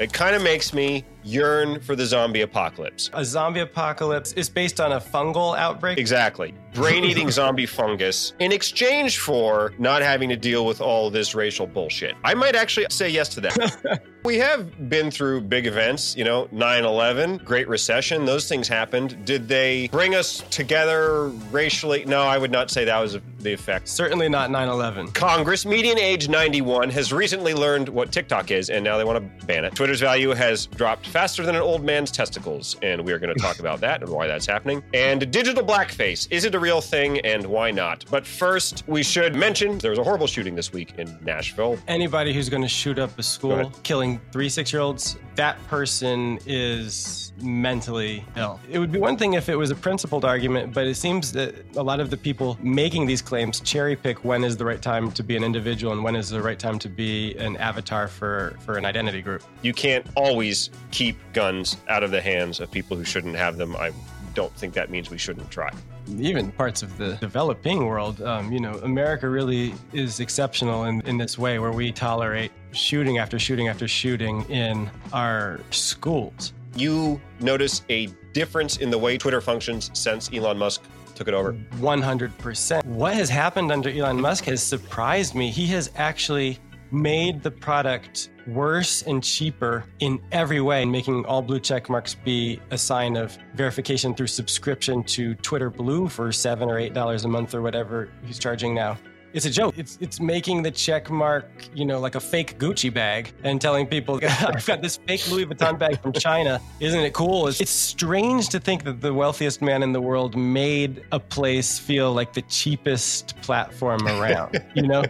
It kind of makes me yearn for the zombie apocalypse. A zombie apocalypse is based on a fungal outbreak. Exactly. Brain eating zombie fungus in exchange for not having to deal with all this racial bullshit. I might actually say yes to that. we have been through big events, you know, 9 11, Great Recession, those things happened. Did they bring us together racially? No, I would not say that was the effect. Certainly not 9 11. Congress, median age 91, has recently learned what TikTok is, and now they want to ban it. Twitter's value has dropped faster than an old man's testicles, and we are going to talk about that and why that's happening. And digital blackface is it a real thing, and why not? But first, we should mention there was a horrible shooting this week in Nashville. Anybody who's going to shoot up a school, killing three six year olds, that person is mentally ill. It would be one thing if it was a principled argument, but it seems that a lot of the people making these claims cherry pick when is the right time to be an individual and when is the right time to be an avatar for, for an identity group. You can't always keep guns out of the hands of people who shouldn't have them. I don't think that means we shouldn't try. Even parts of the developing world, um, you know, America really is exceptional in, in this way where we tolerate shooting after shooting after shooting in our schools. You notice a difference in the way Twitter functions since Elon Musk took it over? 100%. What has happened under Elon Musk has surprised me. He has actually made the product worse and cheaper in every way, making all blue check marks be a sign of verification through subscription to Twitter Blue for seven or eight dollars a month or whatever he's charging now. It's a joke. It's it's making the check mark, you know, like a fake Gucci bag and telling people I've got this fake Louis Vuitton bag from China. Isn't it cool? It's, it's strange to think that the wealthiest man in the world made a place feel like the cheapest platform around. you know,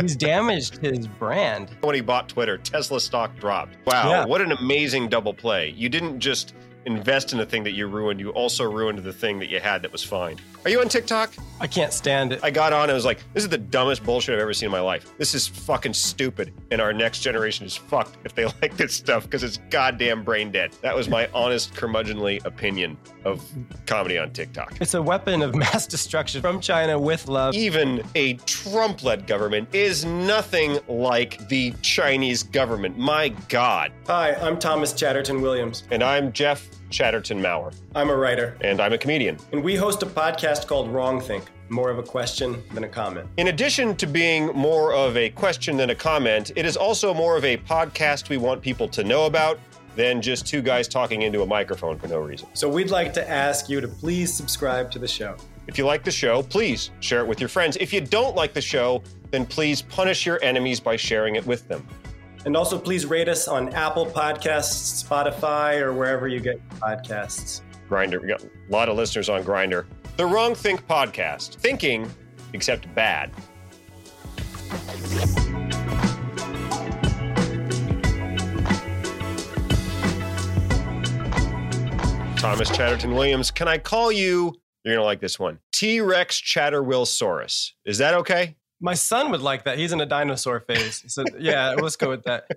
he's damaged his brand. When he bought Twitter, Tesla stock dropped. Wow, yeah. what an amazing double play. You didn't just invest in a thing that you ruined, you also ruined the thing that you had that was fine. Are you on TikTok? I can't stand it. I got on and was like, this is the dumbest bullshit I've ever seen in my life. This is fucking stupid. And our next generation is fucked if they like this stuff because it's goddamn brain dead. That was my honest, curmudgeonly opinion of comedy on TikTok. It's a weapon of mass destruction from China with love. Even a Trump led government is nothing like the Chinese government. My God. Hi, I'm Thomas Chatterton Williams. And I'm Jeff Chatterton Maurer. I'm a writer. And I'm a comedian. And we host a podcast called Wrongthink, more of a question than a comment. In addition to being more of a question than a comment, it is also more of a podcast we want people to know about than just two guys talking into a microphone for no reason. So we'd like to ask you to please subscribe to the show. If you like the show, please share it with your friends. If you don't like the show, then please punish your enemies by sharing it with them. And also, please rate us on Apple Podcasts, Spotify, or wherever you get podcasts. Grindr. We got a lot of listeners on Grindr. The Wrongthink podcast. Thinking, except bad. Thomas Chatterton Williams, can I call you? You're going to like this one. T Rex Chatterwillsaurus. Is that okay? My son would like that. He's in a dinosaur phase. So yeah, let's go with that.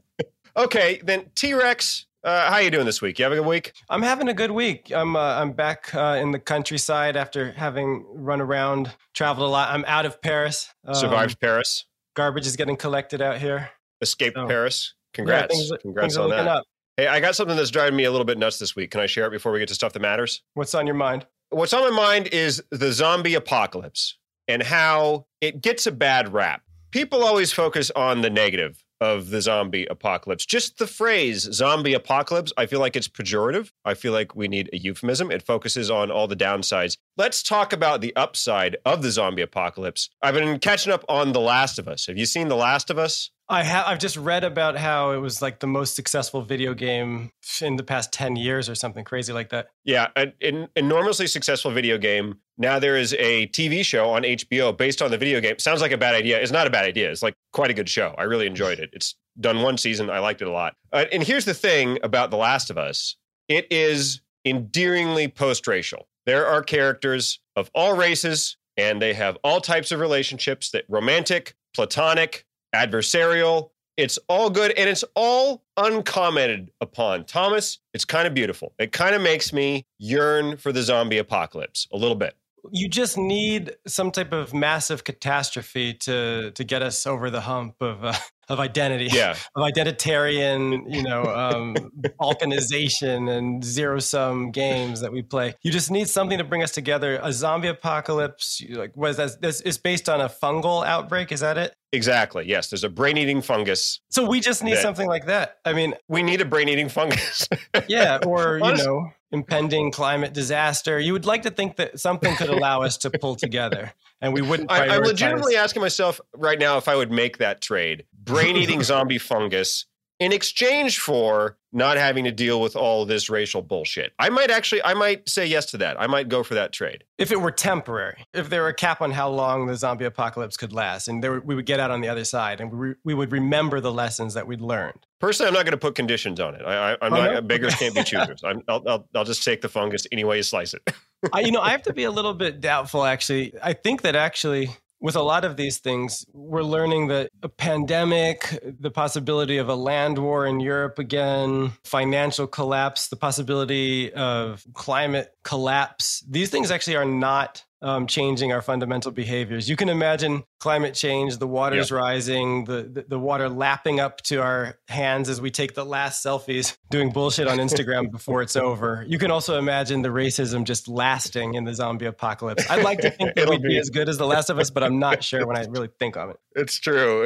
Okay, then T Rex. Uh, how are you doing this week? You have a good week? I'm having a good week. I'm uh, I'm back uh, in the countryside after having run around, traveled a lot. I'm out of Paris. Um, Survived Paris. Garbage is getting collected out here. Escaped oh. Paris. Congrats. Yeah, things, Congrats things on that. Up. Hey, I got something that's driving me a little bit nuts this week. Can I share it before we get to stuff that matters? What's on your mind? What's on my mind is the zombie apocalypse and how it gets a bad rap. People always focus on the negative of the zombie apocalypse. Just the phrase zombie apocalypse, I feel like it's pejorative. I feel like we need a euphemism. It focuses on all the downsides. Let's talk about the upside of the zombie apocalypse. I've been catching up on The Last of Us. Have you seen The Last of Us? I have. I've just read about how it was like the most successful video game in the past ten years, or something crazy like that. Yeah, an enormously successful video game. Now there is a TV show on HBO based on the video game. Sounds like a bad idea. It's not a bad idea. It's like quite a good show. I really enjoyed it. It's done one season. I liked it a lot. Uh, and here's the thing about The Last of Us: it is endearingly post-racial. There are characters of all races, and they have all types of relationships that romantic, platonic, adversarial. It's all good and it's all uncommented upon. Thomas, it's kind of beautiful. It kind of makes me yearn for the zombie apocalypse a little bit. You just need some type of massive catastrophe to to get us over the hump of uh, of identity, Yeah. of identitarian, you know, um, balkanization and zero sum games that we play. You just need something to bring us together. A zombie apocalypse, like, was that? This is based on a fungal outbreak. Is that it? Exactly. Yes. There's a brain eating fungus. So we just need That- something like that. I mean, We need a brain eating fungus. yeah, or you know, impending climate disaster. You would like to think that something could allow us to pull together, and we wouldn't. I, I'm legitimately asking myself right now if I would make that trade brain eating zombie fungus in exchange for not having to deal with all this racial bullshit. I might actually, I might say yes to that. I might go for that trade. if it were temporary, if there were a cap on how long the zombie apocalypse could last, and there, we would get out on the other side, and we, we would remember the lessons that we'd learned. Personally, I'm not going to put conditions on it. I, I, I'm Oh, not, no? beggars can't be choosers. I'm, I'll, I'll, I'll just take the fungus any way you slice it. I, you know, I have to be a little bit doubtful. Actually, I think that actually. With a lot of these things, we're learning that a pandemic, the possibility of a land war in Europe again, financial collapse, the possibility of climate collapse, these things actually are not um, changing our fundamental behaviors. You can imagine climate change, the water's rising, the, the, the water lapping up to our hands as we take the last selfies, doing bullshit on Instagram before it's over. You can also imagine the racism just lasting in the zombie apocalypse. I'd like to think that we'd be be- as good as The Last of Us, but I'm not sure when I really think of it. It's true.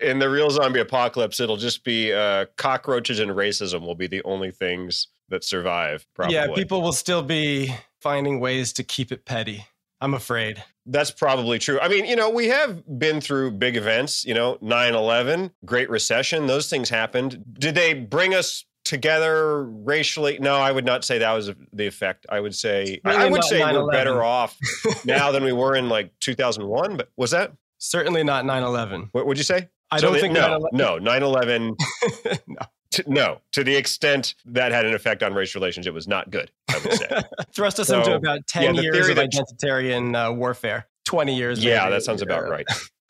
In the real zombie apocalypse, it'll just be uh, cockroaches and racism will be the only things that survive. Probably. Yeah, people will still be finding ways to keep it petty. I'm afraid. That's probably true. I mean, you know, we have been through big events, you know, 9 11, Great Recession, those things happened. Did they bring us together racially? No, I would not say that was the effect. I would say, I- I Really would not say we're better off now than we were in like 2001. But was that? Certainly not 9 11. What would you say? I So don't it- think no, 9/11 no, 9 11, no. No, to the extent that had an effect on race relations, it was not good, I would say. Thrust us So, into about 10 yeah, years of that- identitarian uh, warfare. 20 years. Yeah, maybe. that sounds about right.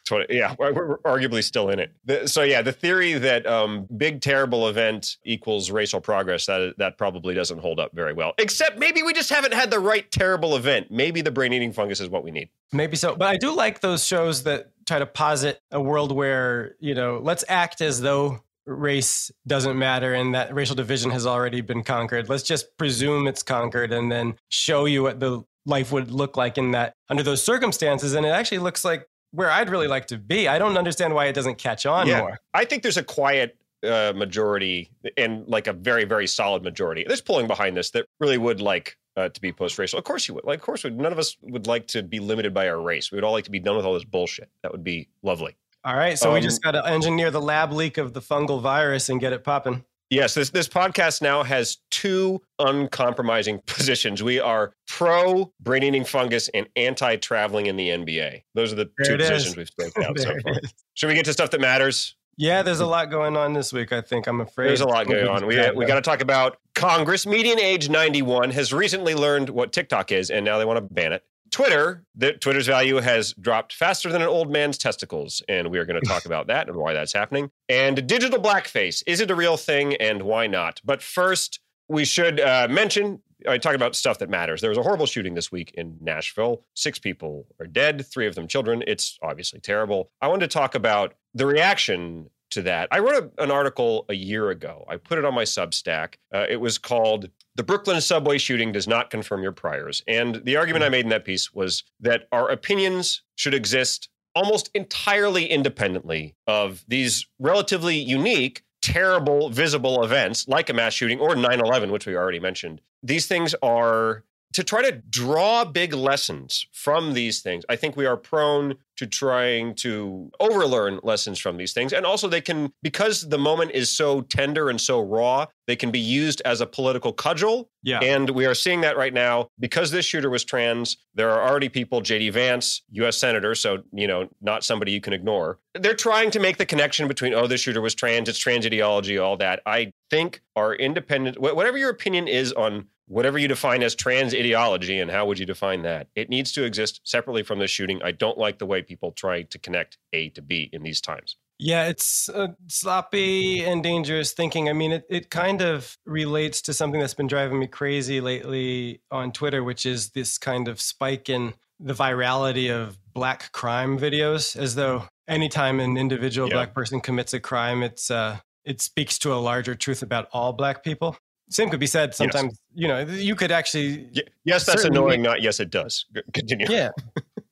20, yeah, we're, we're arguably still in it. The- so yeah, the theory that um, big terrible event equals racial progress that that probably doesn't hold up very well. Except maybe we just haven't had the right terrible event. Maybe the brain eating fungus is what we need. Maybe so. But I do like those shows that try to posit a world where, you know, let's act as though race doesn't matter and that racial division has already been conquered. Let's just presume it's conquered and then show you what the life would look like in that under those circumstances. And it actually looks like where I'd really like to be. I don't understand why it doesn't catch on Yeah. more. I think there's a quiet uh, majority and like a very very solid majority. There's pulling behind this that really would like. Uh, to be post-racial, of course you would. Like, of course, would. none of us would like to be limited by our race. We would all like to be done with all this bullshit. That would be lovely. All right. So we Um, just got to engineer the lab leak of the fungal virus and get it popping. Yes, this this podcast now has two uncompromising positions. We are pro brain eating fungus and anti traveling in the NBA. Those are the There two is. positions we've spoken out so far. Should we get to stuff that matters? Yeah, there's a lot going on this week. I think I'm afraid There's a lot going on. We we got to talk about Congress. Median age 91 has recently learned what TikTok is, and now they want to ban it. Twitter, the, Twitter's value has dropped faster than an old man's testicles, and we are going to talk about that and why that's happening. And digital blackface is it a real thing, and why not? But first, we should uh, mention. I talk about stuff that matters. There was a horrible shooting this week in Nashville. Six people are dead, three of them children. It's obviously terrible. I wanted to talk about the reaction to that. I wrote a, an article a year ago. I put it on my Substack. Uh, it was called The Brooklyn Subway Shooting Does Not Confirm Your Priors. And the argument I made in that piece was that our opinions should exist almost entirely independently of these relatively unique, terrible, visible events like a mass shooting or 9 11, which we already mentioned. These things are to try to draw big lessons from these things. I think we are prone to trying to overlearn lessons from these things. And also, they can, because the moment is so tender and so raw, they can be used as a political cudgel Yeah. and we are seeing that right now because this shooter was trans. There are already people, JD Vance, US Senator, so, you know, not somebody you can ignore. They're trying to make the connection between, oh, this shooter was trans, it's trans ideology, all that. I think our independent, whatever your opinion is on whatever you define as trans ideology and how would you define that, it needs to exist separately from this shooting. I don't like the way people try to connect A to B in these times. Yeah, it's uh, sloppy and dangerous thinking. I mean, it, it kind of relates to something that's been driving me crazy lately on Twitter, which is this kind of spike in the virality of black crime videos, as though anytime an individual black person commits a crime, it's uh, it speaks to a larger truth about all black people. Same could be said sometimes. Yes. You know, you could actually. yes, that's annoying. Make, not yes, it does. Continue. Yeah,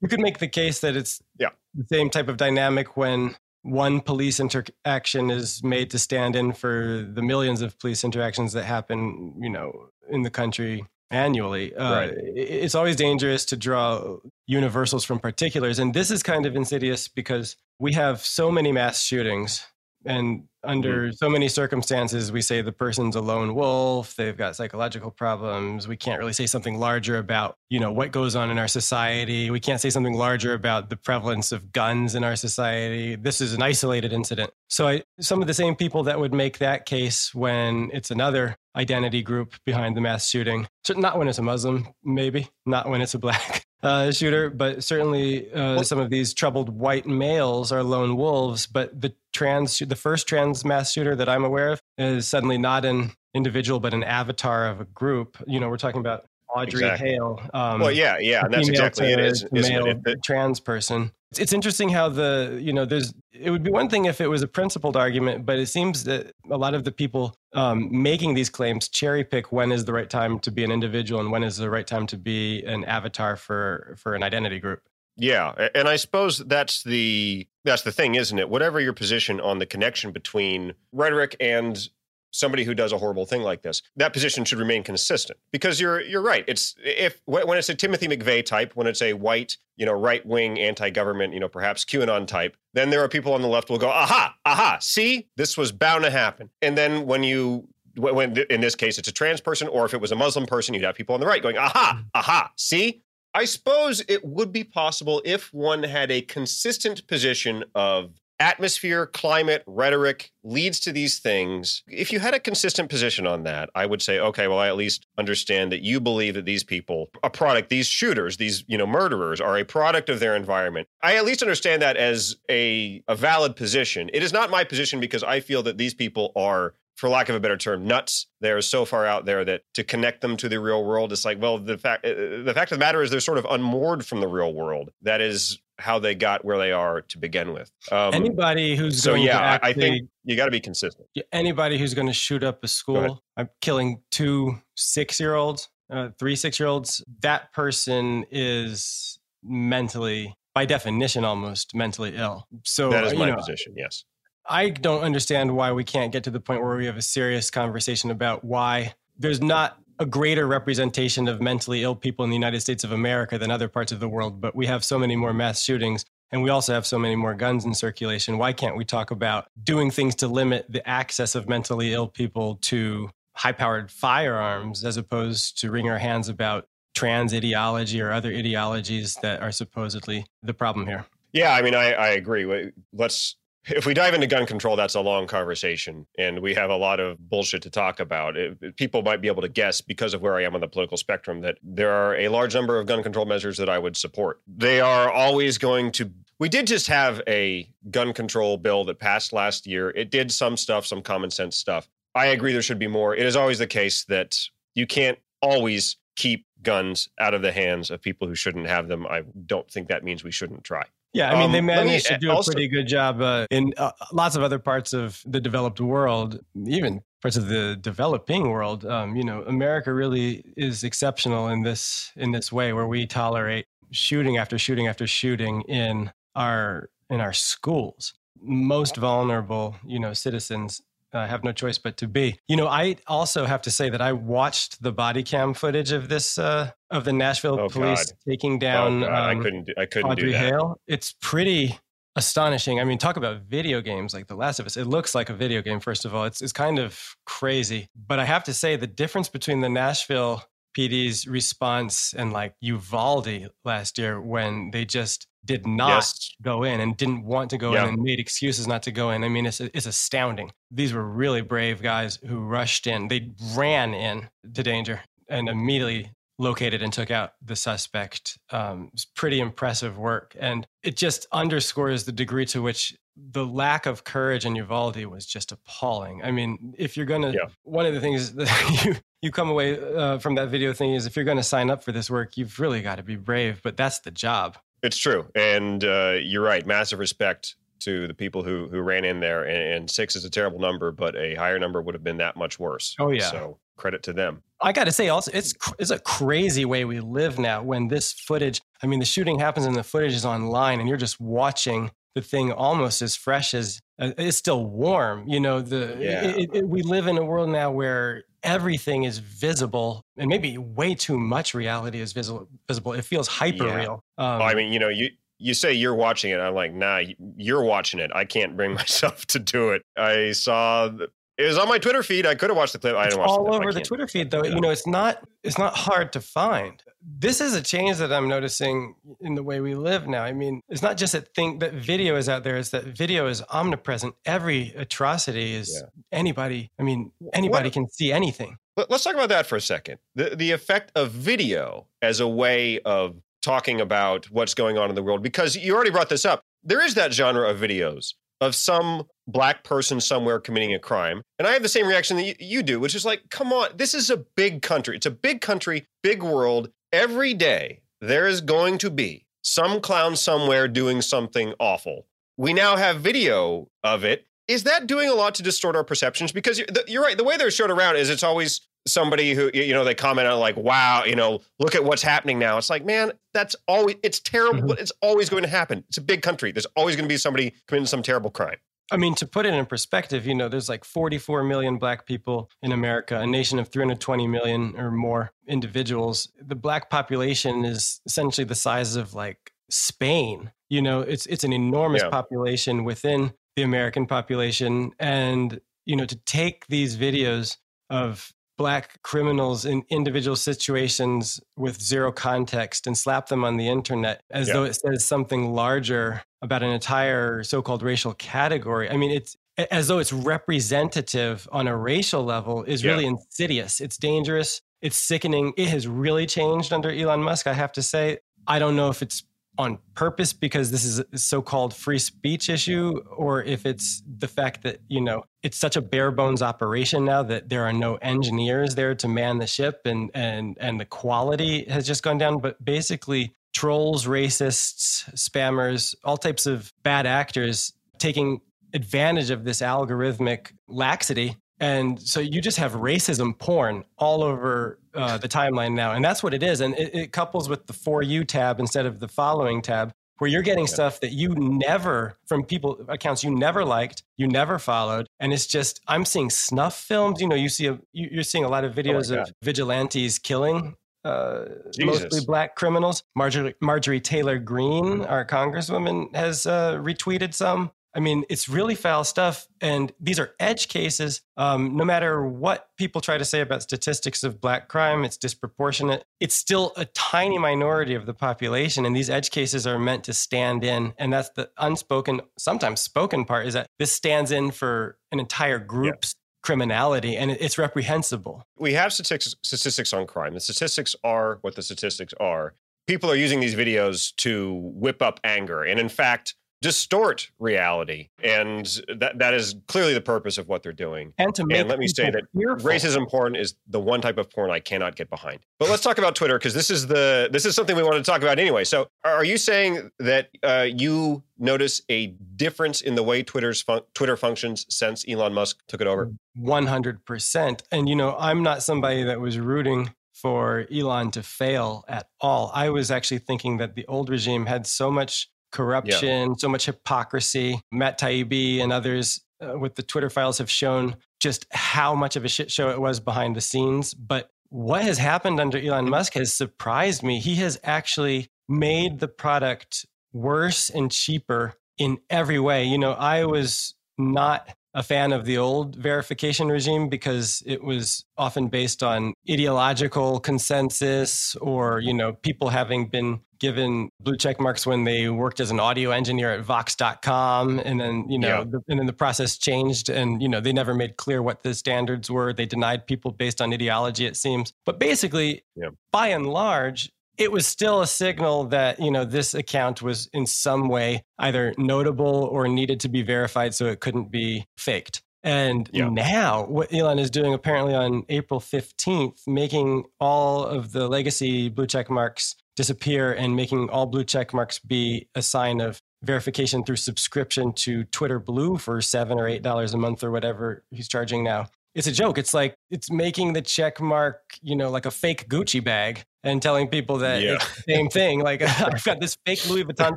you could make the case that it's yeah the same type of dynamic when one police interaction is made to stand in for the millions of police interactions that happen, you know, in the country annually. Uh, right. It's always dangerous to draw universals from particulars. And this is kind of insidious because we have so many mass shootings and under mm-hmm. so many circumstances we say the person's a lone wolf they've got psychological problems we can't really say something larger about you know what goes on in our society we can't say something larger about the prevalence of guns in our society this is an isolated incident so I, some of the same people that would make that case when it's another identity group behind the mass shooting so not when it's a muslim maybe not when it's a black uh, shooter, but certainly uh, some of these troubled white males are lone wolves. But the trans, the first trans mass shooter that I'm aware of is suddenly not an individual, but an avatar of a group. You know, we're talking about Audrey exactly. Hale. Um, well, yeah, yeah, and that's exactly it. Is, male it? It, trans person. It's, it's interesting how the you know there's it would be one thing if it was a principled argument, but it seems that a lot of the people um, making these claims cherry pick when is the right time to be an individual and when is the right time to be an avatar for for an identity group. Yeah, and I suppose that's the that's the thing, isn't it? Whatever your position on the connection between rhetoric and somebody who does a horrible thing like this, that position should remain consistent. Because you're you're right. It's if when it's a Timothy McVeigh type, when it's a white, you know, right wing anti-government, you know, perhaps QAnon type, then there are people on the left will go, aha, aha, see, this was bound to happen. And then when you when in this case it's a trans person, or if it was a Muslim person, you'd have people on the right going, aha, aha, see. I suppose it would be possible if one had a consistent position of atmosphere, climate, rhetoric leads to these things. If you had a consistent position on that, I would say, okay, well, I at least understand that you believe that these people, a product, these shooters, these, you know, murderers are a product of their environment. I at least understand that as a, a valid position. It is not my position because I feel that these people are for lack of a better term, nuts. They're so far out there that to connect them to the real world, it's like, well, the fact uh, the fact of the matter is they're sort of unmoored from the real world. That is how they got where they are to begin with. Um, anybody who's so yeah, actually, I think you got to be consistent. Anybody who's going to shoot up a school, I'm killing two six year olds, uh, three six year olds. That person is mentally, by definition, almost mentally ill. So that is my know, position. Yes. I don't understand why we can't get to the point where we have a serious conversation about why there's not a greater representation of mentally ill people in the United States of America than other parts of the world, but we have so many more mass shootings and we also have so many more guns in circulation. Why can't we talk about doing things to limit the access of mentally ill people to high powered firearms as opposed to wring our hands about trans ideology or other ideologies that are supposedly the problem here? Yeah, I mean, I, I agree. Let's if we dive into gun control, that's a long conversation, and we have a lot of bullshit to talk about. It, people might be able to guess because of where I am on the political spectrum that there are a large number of gun control measures that I would support. They are always going to. We did just have a gun control bill that passed last year. It did some stuff, some common sense stuff. I agree there should be more. It is always the case that you can't always keep guns out of the hands of people who shouldn't have them. I don't think that means we shouldn't try. Yeah, I mean, um, they managed me, to do also, a pretty good job uh, in uh, lots of other parts of the developed world, even parts of the developing world. Um, you know, America really is exceptional in this in this way, where we tolerate shooting after shooting after shooting in our in our schools. Most vulnerable, you know, citizens uh, have no choice but to be. You know, I also have to say that I watched the body cam footage of this uh, of the Nashville oh, police God. taking oh, down. Oh, um, I couldn't. Do, I couldn't Audrey do that. Hale. It's pretty astonishing. I mean, talk about video games like The Last of Us. It looks like a video game. First of all, it's it's kind of crazy. But I have to say, the difference between the Nashville PD's response and like Uvalde last year when they just did not yes. go in and didn't want to go yeah. in and made excuses not to go in. I mean, it's, it's astounding. These were really brave guys who rushed in. They ran in to danger and immediately located and took out the suspect. Um, it's pretty impressive work. And it just underscores the degree to which the lack of courage in Uvalde was just appalling. I mean, if you're going to, yeah. one of the things that you, you come away uh, from that video thing is if you're going to sign up for this work, you've really got to be brave, but that's the job. It's true. And uh, you're right. Massive respect to the people who who ran in there. And, and six is a terrible number, but a higher number would have been that much worse. Oh yeah. So credit to them. I got to say, also, it's it's a crazy way we live now. When this footage, I mean, the shooting happens and the footage is online, and you're just watching the thing almost as fresh as uh, it's still warm. You know, the Yeah. it, it, we live in a world now where everything is visible, and maybe way too much reality is visible. Visible. It feels hyper real. Um, I mean, you know, you you say you're watching it. I'm like, nah, you're watching it. I can't bring myself to do it. I saw th- it was on my Twitter feed. I could have watched the clip. I didn't watch it. all the. Over the. Twitter feed, though. Yeah. You know, it's not it's not hard to find. This is a change that I'm noticing in the way we live now. I mean, it's not just that thing that video is out there; it's that video is omnipresent. Every atrocity is Yeah. anybody. I mean, anybody What- can see anything. Let- Let's talk about that for a second. The the effect of video as a way of talking about what's going on in the world because you already brought this up. There is that genre of videos of some black person somewhere committing a crime. And I have the same reaction that you, you do, which is like, come on, this is a big country. It's a big country, big world. Every day there is going to be some clown somewhere doing something awful. We now have video of it. Is that doing a lot to distort our perceptions? Because you're, the- you're right. The way they're showed around is it's always somebody who you know they comment on like, "Wow, you know, look at what's happening now." It's like, man, that's always it's terrible. Mhm. but It's always going to happen. It's a big country. There's always going to be somebody committing some terrible crime. I mean, to put it in perspective, you know, there's like 44 million black people in America, a nation of 320 million or more individuals. The black population is essentially the size of like Spain. You know, it's it's an enormous Yeah. population within the American population, and you know, to take these videos of black criminals in individual situations with zero context and slap them on the internet as Yeah. though it says something larger about an entire so-called racial category. I mean, it's as though it's representative on a racial level is Yeah. really insidious. It's dangerous. It's sickening. It has really changed under Elon Musk. I have to say, I don't know if it's on purpose because this is a so-called free speech issue or if it's the fact that you know it's such a bare bones operation now that there are no engineers there to man the ship and and and the quality has just gone down. But basically trolls racists spammers all types of bad actors taking advantage of this algorithmic laxity. And so you just have racism porn all over uh, the timeline now. And that's what it is. And it, it couples with the For You tab instead of the following tab, where you're getting Yeah. stuff that you never, from people, accounts you never liked, you never followed. And it's just, I'm seeing snuff films. You know, you see, a, you, you're seeing a lot of videos of vigilantes killing. Uh, mostly black criminals. Marjorie, Marjorie Taylor Greene, our congresswoman, has uh, retweeted some. I mean, it's really foul stuff. And these are edge cases. Um, no matter what people try to say about statistics of black crime, it's disproportionate. It's still a tiny minority of the population. And these edge cases are meant to stand in. And that's the unspoken, sometimes spoken part is that this stands in for an entire group's criminality and it's reprehensible. We have statistics, statistics on crime. The statistics are what the statistics are. People are using these videos to whip up anger and, in fact, distort reality. And that, that is clearly the purpose of what they're doing. And to make let me say that fearful. Racism porn is the one type of porn I cannot get behind. But let's talk about Twitter because this is the this is something we want to talk about anyway. So, are you saying that uh, you notice a difference in the way Twitter's fun- Twitter functions since Elon Musk took it over? 100%. And, you know, I'm not somebody that was rooting for Elon to fail at all. I was actually thinking that the old regime had so much corruption, so much hypocrisy. Matt Taibbi and others uh, with the Twitter files have shown just how much of a shit show it was behind the scenes. But what has happened under Elon Musk has surprised me. He has actually made the product worse and cheaper in every way. You know, I was not a fan of the old verification regime because it was often based on ideological consensus or, you know, people having been given blue check marks when they worked as an audio engineer at vox.com and then you know Yeah. the, and then the process changed and you know they never made clear what the standards were they denied people based on ideology it seems but basically Yeah. by and large it was still a signal that you know this account was in some way either notable or needed to be verified so it couldn't be faked and Yeah. now what elon is doing apparently on april 15th making all of the legacy blue check marks disappear and making all blue check marks be a sign of verification through subscription to Twitter Blue for seven or eight dollars a month or whatever he's charging now. It's a joke. It's like it's making the check mark, you know, like a fake Gucci bag and telling people that yeah. it's the same thing. Like I've got this fake Louis Vuitton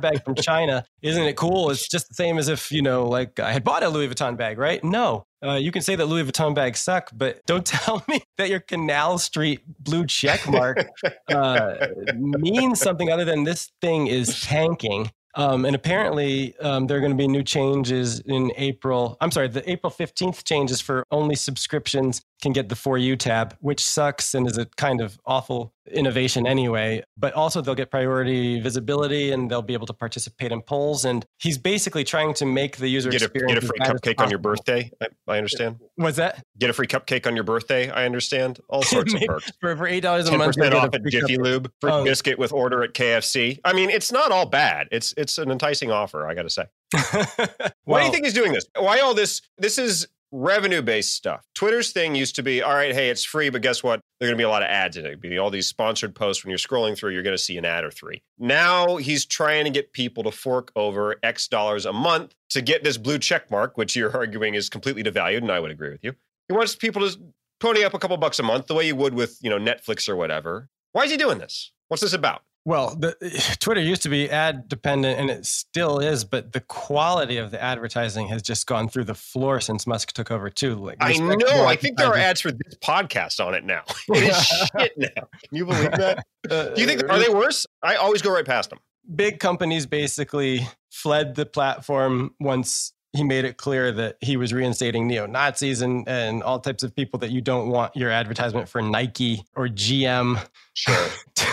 bag from China. Isn't it cool? It's just the same as if, you know, like I had bought a Louis Vuitton bag, right? No. Uh, you can say that Louis Vuitton bags suck, but don't tell me that your Canal Street blue check mark uh, means something other than this thing is tanking um, and apparently, um, there are going to be new changes in April. I'm sorry, the April 15th changes for only subscriptions can get the For You tab, which sucks and is a kind of awful innovation anyway. But also, they'll get priority visibility and they'll be able to participate in polls. And he's basically trying to make the user get a, experience. Get a free cupcake on your birthday. I, I, understand. What's that? Get a free cupcake on your birthday. I understand. All sorts of perks. For, for $8 a month, off at Jiffy cupcake. Lube, free oh. biscuit with order at KFC. I mean, it's not all bad. It's, it's an enticing offer, I got to say. well, Why do you think he's doing this? Why all this? This is revenue based stuff. Twitter's thing used to be all right, hey, it's free, but guess what? There are going to be a lot of ads in it. Be all these sponsored posts when you're scrolling through, you're going to see an ad or three. Now he's trying to get people to fork over X dollars a month to get this blue check mark, which you're arguing is completely devalued, and I would agree with you. He wants people to pony up a couple bucks a month the way you would with, you know, Netflix or whatever. Why is he doing this? What's this about? Well, the, Twitter used to be ad dependent and it still is, but the quality of the advertising has just gone through the floor since Musk took over too. Like, I know. I think there are ads for this podcast on it now. it is shit now. Can you believe that? Uh, Do you think are they worse? I always go right past them. Big companies basically fled the platform once he made it clear that he was reinstating neo Nazis and, and all types of people that you don't want your advertisement for Nike or GM. Sure.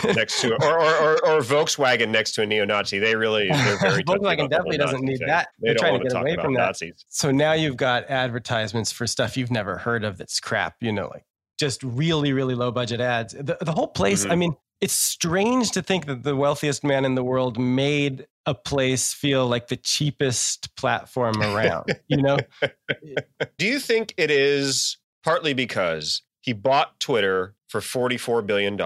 next to or, or, or, or, Volkswagen next to a neo Nazi. They really, they're very Volkswagen definitely doesn't need thing. that. They are trying to get away from that. Nazis. So now you've got advertisements for stuff you've never heard of that's crap, you know, like just really, really low budget ads. The, the whole place, mm-hmm. I mean, it's strange to think that the wealthiest man in the world made a place feel like the cheapest platform around, you know? Do you think it is partly because he bought Twitter for $44 billion?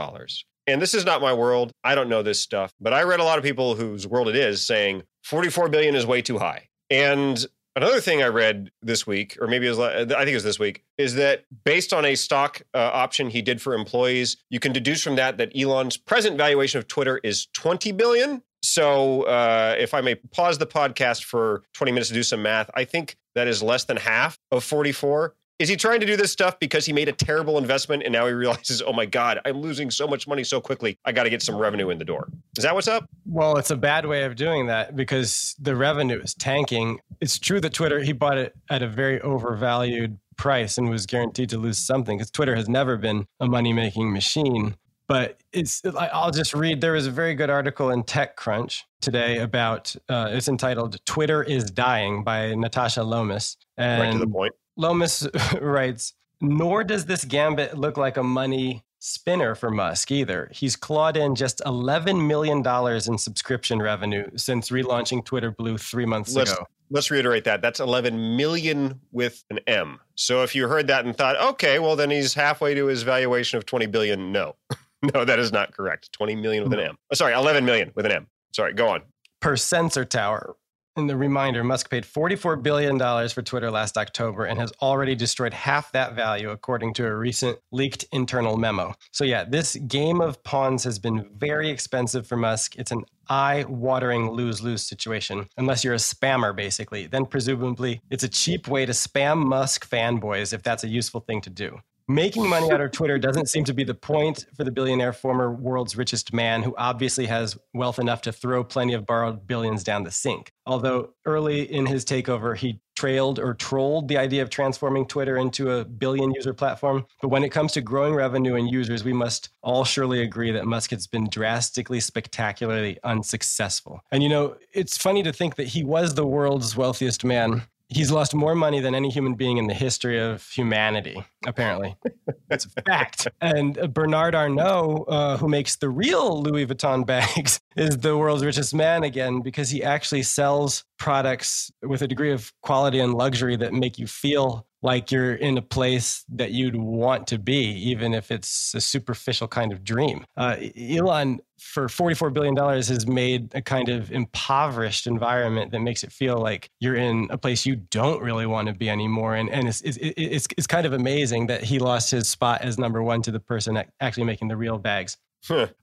And this is not my world. I don't know this stuff, but I read a lot of people whose world it is saying 44 billion is way too high. And Another thing I read this week, or maybe it was, I think it was this week, is that based on a stock uh, option he did for employees, you can deduce from that that Elon's present valuation of Twitter is 20 billion. So, uh, if I may pause the podcast for 20 minutes to do some math, I think that is less than half of 44. Is he trying to do this stuff because he made a terrible investment and now he realizes, oh my God, I'm losing so much money so quickly. I got to get some revenue in the door. Is that what's up? Well, it's a bad way of doing that because the revenue is tanking. It's true that Twitter, he bought it at a very overvalued price and was guaranteed to lose something because Twitter has never been a money making machine. But it's, I'll just read. There was a very good article in TechCrunch today about, uh, it's entitled Twitter is Dying by Natasha Lomas. And right to the point Lomas writes, nor does this gambit look like a money spinner for Musk either. He's clawed in just $11 million in subscription revenue since relaunching Twitter Blue three months let's, ago. Let's reiterate that. That's 11 million with an M. So if you heard that and thought, okay, well, then he's halfway to his valuation of 20 billion, no. no, that is not correct. 20 million with an M. Oh, sorry, 11 million with an M. Sorry, go on. Per Sensor Tower, in the reminder, Musk paid $44 billion for Twitter last October and has already destroyed half that value, according to a recent leaked internal memo. So, yeah, this game of pawns has been very expensive for Musk. It's an eye watering lose lose situation, unless you're a spammer, basically. Then, presumably, it's a cheap way to spam Musk fanboys if that's a useful thing to do. Making money out of Twitter doesn't seem to be the point for the billionaire, former world's richest man, who obviously has wealth enough to throw plenty of borrowed billions down the sink. Although early in his takeover, he trailed or trolled the idea of transforming Twitter into a billion user platform. But when it comes to growing revenue and users, we must all surely agree that Musk has been drastically, spectacularly unsuccessful. And you know, it's funny to think that he was the world's wealthiest man he's lost more money than any human being in the history of humanity, apparently. That's a fact. And uh, Bernard Arnault, uh, who makes the real Louis Vuitton bags, is the world's richest man again because he actually sells products with a degree of quality and luxury that make you feel like you're in a place that you'd want to be, even if it's a superficial kind of dream. Uh, Elon, for $44 billion, has made a kind of impoverished environment that makes it feel like you're in a place you don't really want to be anymore. And, and it's, it's, it's, it's kind of amazing that he lost his spot as number one to the person actually making the real bags.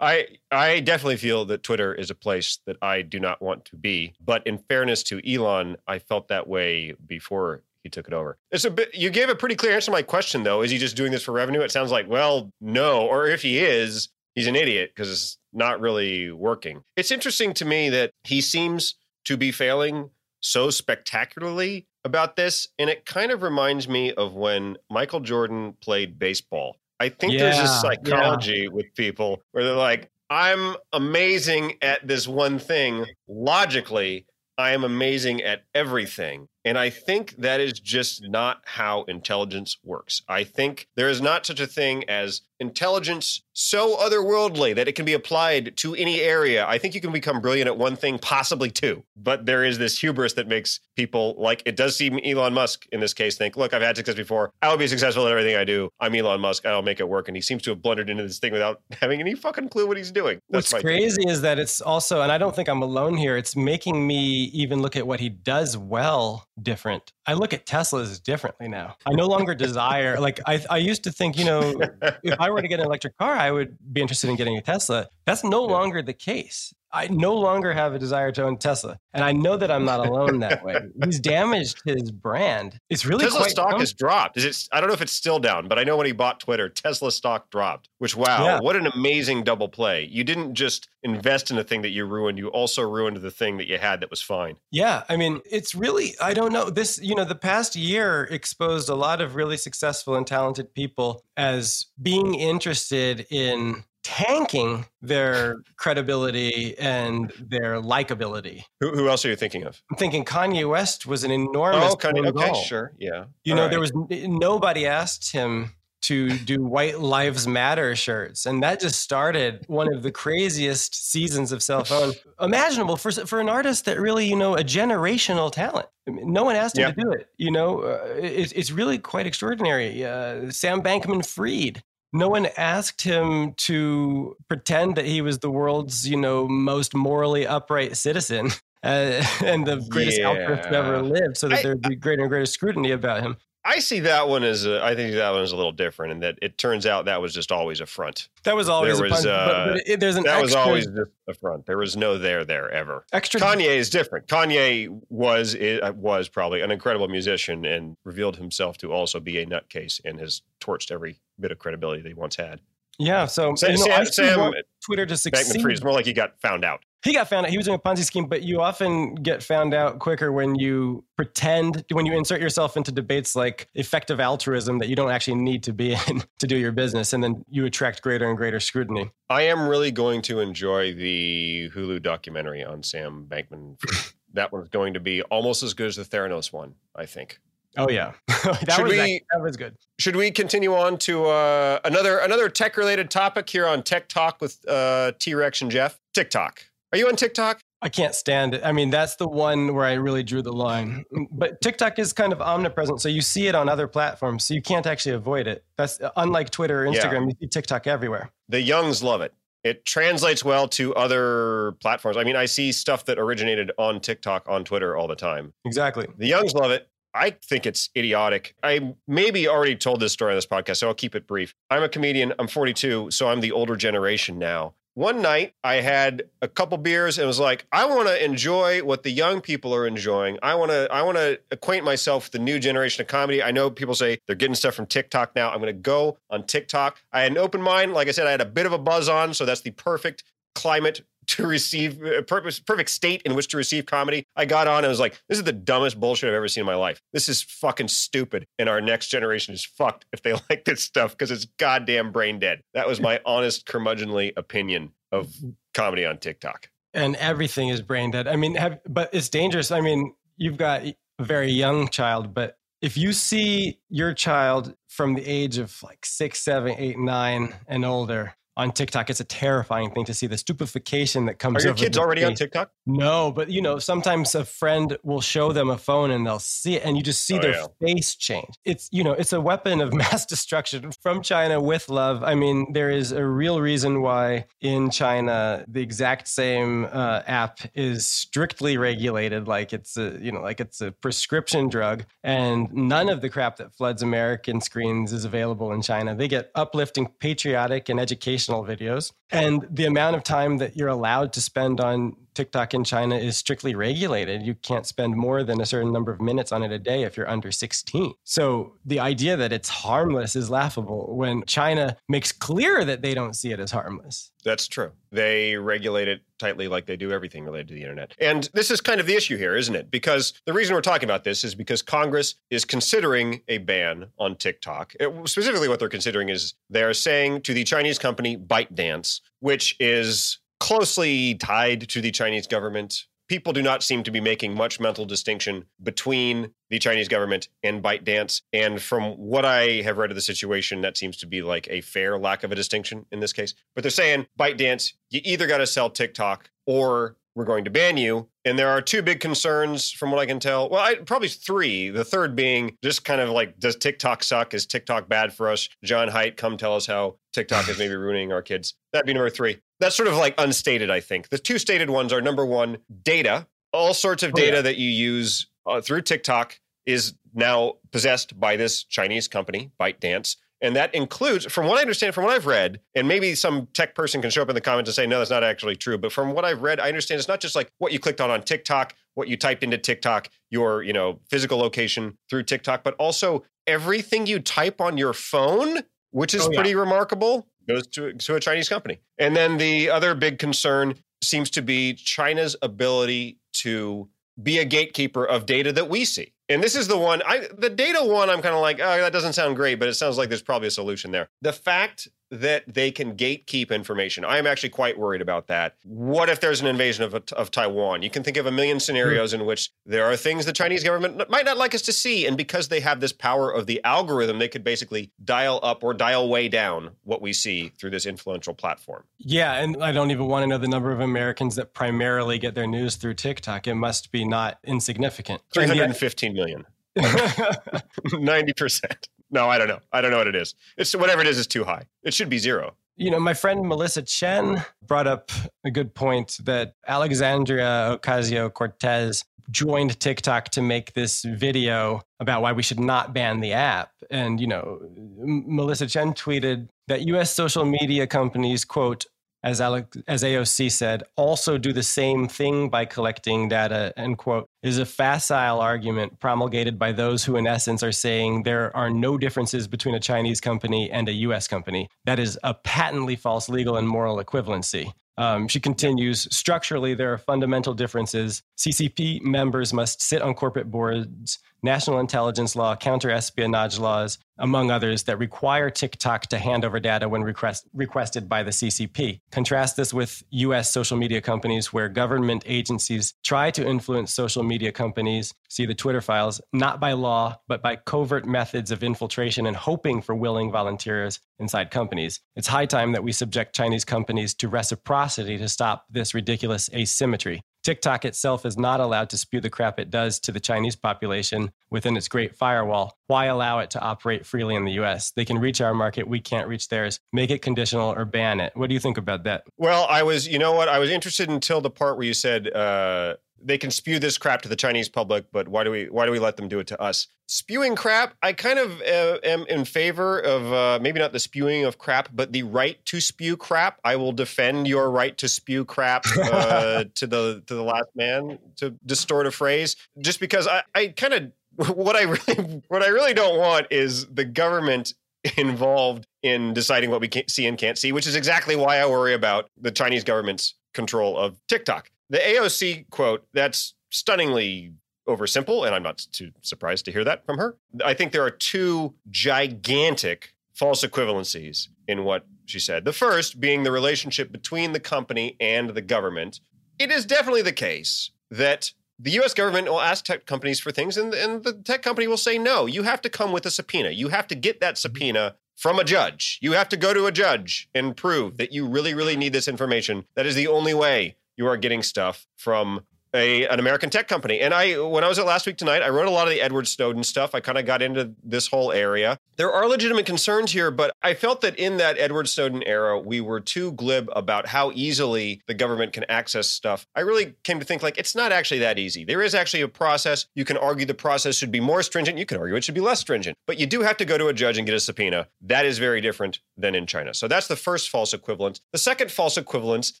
I I definitely feel that Twitter is a place that I do not want to be. But in fairness to Elon, I felt that way before he took it over. It's a bit. You gave a pretty clear answer to my question, though. Is he just doing this for revenue? It sounds like, well, no. Or if he is, he's an idiot because it's not really working. It's interesting to me that he seems to be failing so spectacularly about this, and it kind of reminds me of when Michael Jordan played baseball. I think yeah, there's a psychology yeah. with people where they're like, I'm amazing at this one thing logically. I am amazing at everything. And I think that is just not how intelligence works. I think there is not such a thing as intelligence so otherworldly that it can be applied to any area. I think you can become brilliant at one thing, possibly two. But there is this hubris that makes people like it does seem Elon Musk in this case think, look, I've had success before. I will be successful at everything I do. I'm Elon Musk. I'll make it work. And he seems to have blundered into this thing without having any fucking clue what he's doing. That's What's crazy is that it's also, and I don't think I'm alone here, it's making me even look at what he does well different. I look at Teslas differently now. I no longer desire like I I used to think, you know, if I were to get an electric car, I would be interested in getting a Tesla. That's no longer the case. I no longer have a desire to own Tesla, and I know that I'm not alone that way. He's damaged his brand. It's really Tesla stock dumb. has dropped. Is it? I don't know if it's still down, but I know when he bought Twitter, Tesla stock dropped. Which wow, yeah. what an amazing double play! You didn't just invest in the thing that you ruined; you also ruined the thing that you had that was fine. Yeah, I mean, it's really I don't know this. You know, the past year exposed a lot of really successful and talented people as being interested in tanking their credibility and their likability. Who, who, else are you thinking of? I'm thinking Kanye West was an enormous. Oh, Kanye. Okay, goal. sure, yeah. You All know, right. there was nobody asked him to do White Lives Matter shirts, and that just started one of the craziest seasons of cell phone imaginable for for an artist that really, you know, a generational talent. no one asked him yeah. to do it. You know, uh, it, it's really quite extraordinary. Uh, Sam Bankman-Fried no one asked him to pretend that he was the world's, you know, most morally upright citizen uh, and the greatest yeah. altruist who ever lived, so that there'd be greater and greater scrutiny about him. I see that one as a, I think that one is a little different, in that it turns out that was just always a front. That was always there a was, uh, but, but it, there's an that extra, was always just a front. There was no there there ever. Extra Kanye is different. Kanye was uh, was probably an incredible musician and revealed himself to also be a nutcase and has torched every bit of credibility that he once had. Yeah, so Sam, you know, Sam, Sam Twitter to succeed. Bankman-Fried is more like he got found out he got found out. He was doing a Ponzi scheme, but you often get found out quicker when you pretend, when you insert yourself into debates like effective altruism that you don't actually need to be in to do your business. And then you attract greater and greater scrutiny. I am really going to enjoy the Hulu documentary on Sam Bankman. that one's going to be almost as good as the Theranos one, I think. Oh yeah, that should was we, that was good. Should we continue on to uh, another another tech related topic here on Tech Talk with uh, T Rex and Jeff? TikTok. Are you on TikTok? I can't stand it. I mean, that's the one where I really drew the line. But TikTok is kind of omnipresent, so you see it on other platforms, so you can't actually avoid it. That's unlike Twitter or Instagram. Yeah. You see TikTok everywhere. The youngs love it. It translates well to other platforms. I mean, I see stuff that originated on TikTok on Twitter all the time. Exactly. The youngs love it. I think it's idiotic. I maybe already told this story on this podcast, so I'll keep it brief. I'm a comedian. I'm 42, so I'm the older generation now one night I had a couple beers and was like, I want to enjoy what the young people are enjoying. I want to I want to acquaint myself with the new generation of comedy. I know people say they're getting stuff from TikTok now. I'm going to go on TikTok. I had an open mind. Like I said, I had a bit of a buzz on, so that's the perfect climate to receive a uh, perfect state in which to receive comedy. I got on and was like, this is the dumbest bullshit I've ever seen in my life. This is fucking stupid. And our next generation is fucked if they like this stuff because it's goddamn brain dead. That was my honest, curmudgeonly opinion of comedy on TikTok. And everything is brain dead. I mean, have, but it's dangerous. I mean, you've got a very young child, but if you see your child from the age of like six, seven, eight, nine, and older on TikTok. It's a terrifying thing to see the stupefaction that comes. Are your kids already face. on TikTok? No, but you know, sometimes a friend will show them a phone and they'll see it, and you just see oh, their yeah. face change. It's you know, it's a weapon of mass destruction from China with love. I mean, there is a real reason why in China the exact same uh, app is strictly regulated, like it's a you know, like it's a prescription drug, and none of the crap that floods American screens is available in China. They get uplifting, patriotic, and educational videos, and the amount of time that you're allowed to spend on TikTok in China is strictly regulated. You can't spend more than a certain number of minutes on it a day if you're under 16. So the idea that it's harmless is laughable when China makes clear that they don't see it as harmless. That's true. They regulate it tightly like they do everything related to the internet. And this is kind of the issue here, isn't it? Because the reason we're talking about this is because Congress is considering a ban on TikTok. It, specifically, what they're considering is they're saying to the Chinese company ByteDance, which is closely tied to the Chinese government. People do not seem to be making much mental distinction between the Chinese government and ByteDance. And from what I have read of the situation, that seems to be like a fair lack of a distinction in this case. But they're saying ByteDance, you either got to sell TikTok or we're going to ban you. And there are two big concerns from what I can tell. Well, I, probably three. The third being just kind of like, does TikTok suck? Is TikTok bad for us? Jon Haidt, come tell us how TikTok is maybe ruining our kids. That'd be number three. That's sort of like unstated, I think. The two stated ones are number one, data. All sorts of data oh, yeah. that you use uh, through TikTok is now possessed by this Chinese company, ByteDance. And that includes, from what I understand, from what I've read, and maybe some tech person can show up in the comments and say, no, that's not actually true. But from what I've read, I understand it's not just like what you clicked on on TikTok, what you typed into TikTok, your, you know, physical location through TikTok, but also everything you type on your phone, which is oh, yeah. pretty remarkable, goes to, to a Chinese company. And then the other big concern seems to be China's ability to be a gatekeeper of data that we see. And this is the one, I the data one, I'm kind of like, oh, that doesn't sound great, but it sounds like there's probably a solution there. The fact that they can gatekeep information. I am actually quite worried about that. What if there's an invasion of, of Taiwan? You can think of a million scenarios mm. in which there are things the Chinese government might not like us to see. And because they have this power of the algorithm, they could basically dial up or dial way down what we see through this influential platform. Yeah. And I don't even want to know the number of Americans that primarily get their news through TikTok. It must be not insignificant. 315 million. 90%. No, I don't know. I don't know what it is. It's whatever it is is too high. It should be zero. You know, my friend Melissa Chen brought up a good point that Alexandria Ocasio Cortez joined TikTok to make this video about why we should not ban the app. And, you know, Melissa Chen tweeted that US social media companies, quote, as, Alex, as AOC said, also do the same thing by collecting data, end quote, is a facile argument promulgated by those who, in essence, are saying there are no differences between a Chinese company and a US company. That is a patently false legal and moral equivalency. Um, she continues structurally, there are fundamental differences. CCP members must sit on corporate boards, national intelligence law, counter espionage laws, among others, that require TikTok to hand over data when request, requested by the CCP. Contrast this with US social media companies where government agencies try to influence social media companies, see the Twitter files, not by law, but by covert methods of infiltration and hoping for willing volunteers inside companies. It's high time that we subject Chinese companies to reciprocity to stop this ridiculous asymmetry. TikTok itself is not allowed to spew the crap it does to the Chinese population within its great firewall. Why allow it to operate freely in the US? They can reach our market, we can't reach theirs. Make it conditional or ban it. What do you think about that? Well, I was, you know what? I was interested until the part where you said uh, they can spew this crap to the Chinese public, but why do we why do we let them do it to us? Spewing crap, I kind of uh, am in favor of uh, maybe not the spewing of crap, but the right to spew crap. I will defend your right to spew crap uh, to the to the last man to distort a phrase, just because I, I kind of what I really what I really don't want is the government involved in deciding what we can see and can't see, which is exactly why I worry about the Chinese government's control of TikTok. The AOC quote, that's stunningly oversimple, and I'm not too surprised to hear that from her. I think there are two gigantic false equivalencies in what she said. The first being the relationship between the company and the government. It is definitely the case that the US government will ask tech companies for things, and, and the tech company will say, no, you have to come with a subpoena. You have to get that subpoena from a judge. You have to go to a judge and prove that you really, really need this information. That is the only way you are getting stuff from a, an American tech company. And I, when I was at last week tonight, I wrote a lot of the Edward Snowden stuff. I kind of got into this whole area. There are legitimate concerns here, but I felt that in that Edward Snowden era, we were too glib about how easily the government can access stuff. I really came to think like it's not actually that easy. There is actually a process. You can argue the process should be more stringent. You can argue it should be less stringent, but you do have to go to a judge and get a subpoena. That is very different than in China. So that's the first false equivalence. The second false equivalence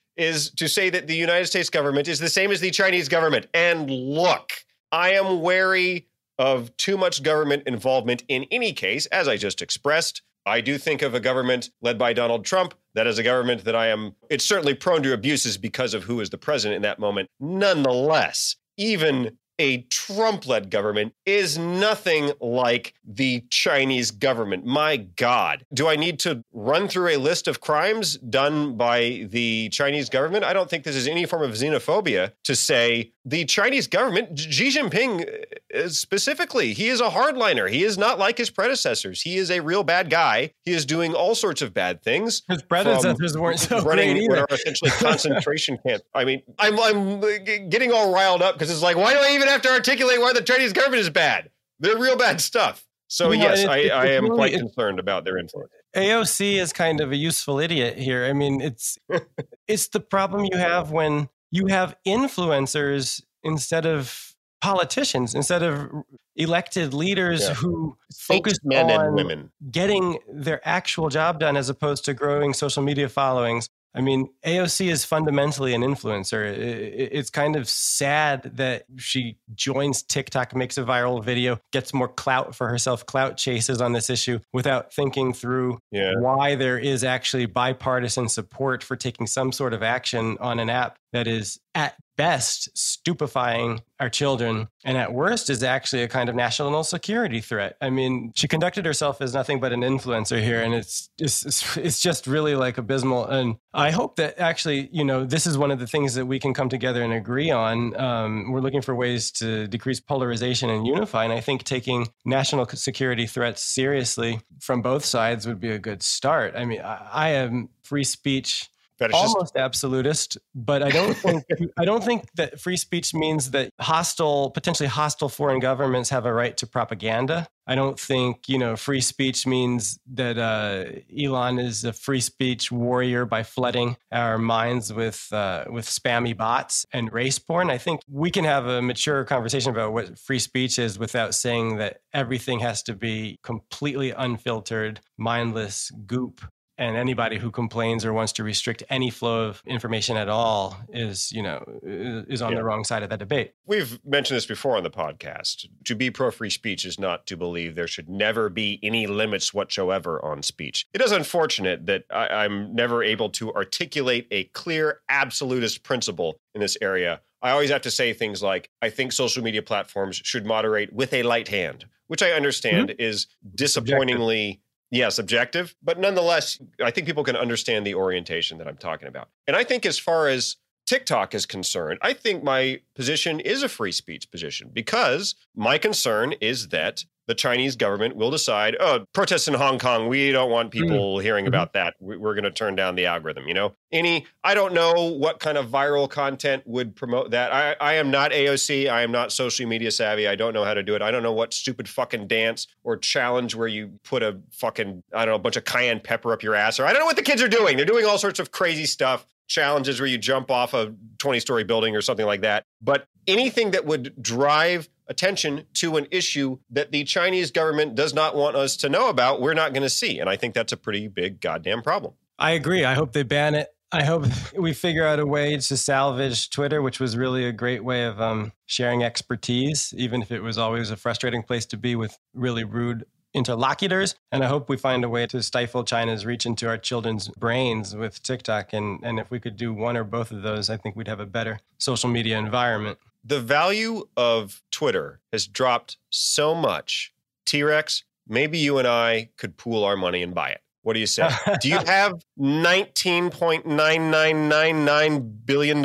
is to say that the United States government is the same as the Chinese government. And look, I am wary of too much government involvement in any case, as I just expressed. I do think of a government led by Donald Trump. That is a government that I am, it's certainly prone to abuses because of who is the president in that moment. Nonetheless, even a Trump led government is nothing like the Chinese government. My God. Do I need to run through a list of crimes done by the Chinese government? I don't think this is any form of xenophobia to say the Chinese government, Xi Jinping uh, specifically, he is a hardliner. He is not like his predecessors. He is a real bad guy. He is doing all sorts of bad things. His predecessors weren't so running what are essentially concentration camps. I mean, I'm, I'm getting all riled up because it's like, why do I even have to articulate why the Chinese government is bad? They're real bad stuff. So know, yes, it- I, it- I am really- quite it- concerned about their influence. AOC is kind of a useful idiot here. I mean, it's it's the problem you have when you have influencers instead of politicians, instead of elected leaders Yeah. who focus men on and women. getting their actual job done as opposed to growing social media followings. I mean, AOC is fundamentally an influencer. It's kind of sad that she joins TikTok, makes a viral video, gets more clout for herself, clout chases on this issue without thinking through Yeah. why there is actually bipartisan support for taking some sort of action on an app that is at best stupefying our children and at worst is actually a kind of national security threat. I mean, she conducted herself as nothing but an influencer here and it's it's, it's just really like abysmal and I hope that actually, you know, this is one of the things that we can come together and agree on. Um, we're looking for ways to decrease polarization and unify and I think taking national security threats seriously from both sides would be a good start. I mean, I, I am free speech Fetishist. almost absolutist, but I don't think I don't think that free speech means that hostile, potentially hostile foreign governments have a right to propaganda. I don't think you know free speech means that uh, Elon is a free speech warrior by flooding our minds with uh, with spammy bots and race porn. I think we can have a mature conversation about what free speech is without saying that everything has to be completely unfiltered, mindless goop and anybody who complains or wants to restrict any flow of information at all is you know is on Yeah. the wrong side of that debate We've mentioned this before on the podcast. To be pro free speech is not to believe there should never be any limits whatsoever on speech. It is unfortunate that I, I'm never able to articulate a clear absolutist principle in this area. I always have to say things like, I think social media platforms should moderate with a light hand, which I understand mm-hmm. is disappointingly. Yeah, subjective, but nonetheless, I think people can understand the orientation that I'm talking about. And I think, as far as TikTok is concerned, I think my position is a free speech position because my concern is that the Chinese government will decide, oh, protests in Hong Kong, we don't want mm-hmm. people hearing mm-hmm. about that. We- We're going to turn down the algorithm. You know, any, I don't know what kind of viral content would promote that. I, I am not AOC. I am not social media savvy. I don't know how to do it. I don't know what stupid fucking dance or challenge where you put a fucking, I don't know, a bunch of cayenne pepper up your ass, or I don't know what the kids are doing. They're doing all sorts of crazy stuff challenges where you jump off a 20 story building or something like that. But anything that would drive attention to an issue that the Chinese government does not want us to know about, we're not going to see. And I think that's a pretty big goddamn problem. i agree. I hope they ban it. I hope we figure out a way to salvage twitter which was really a great way of um, sharing expertise even if it was always a frustrating place to be with really rude interlocutors. And i hope we find a way to stifle china's reach into our children's brains with tiktok. And, and if we could do one or both of those i think we'd have a better social media environment The value of Twitter has dropped so much. T Rex, maybe you and I could pool our money and buy it. What do you say? do you have $19.9999 billion?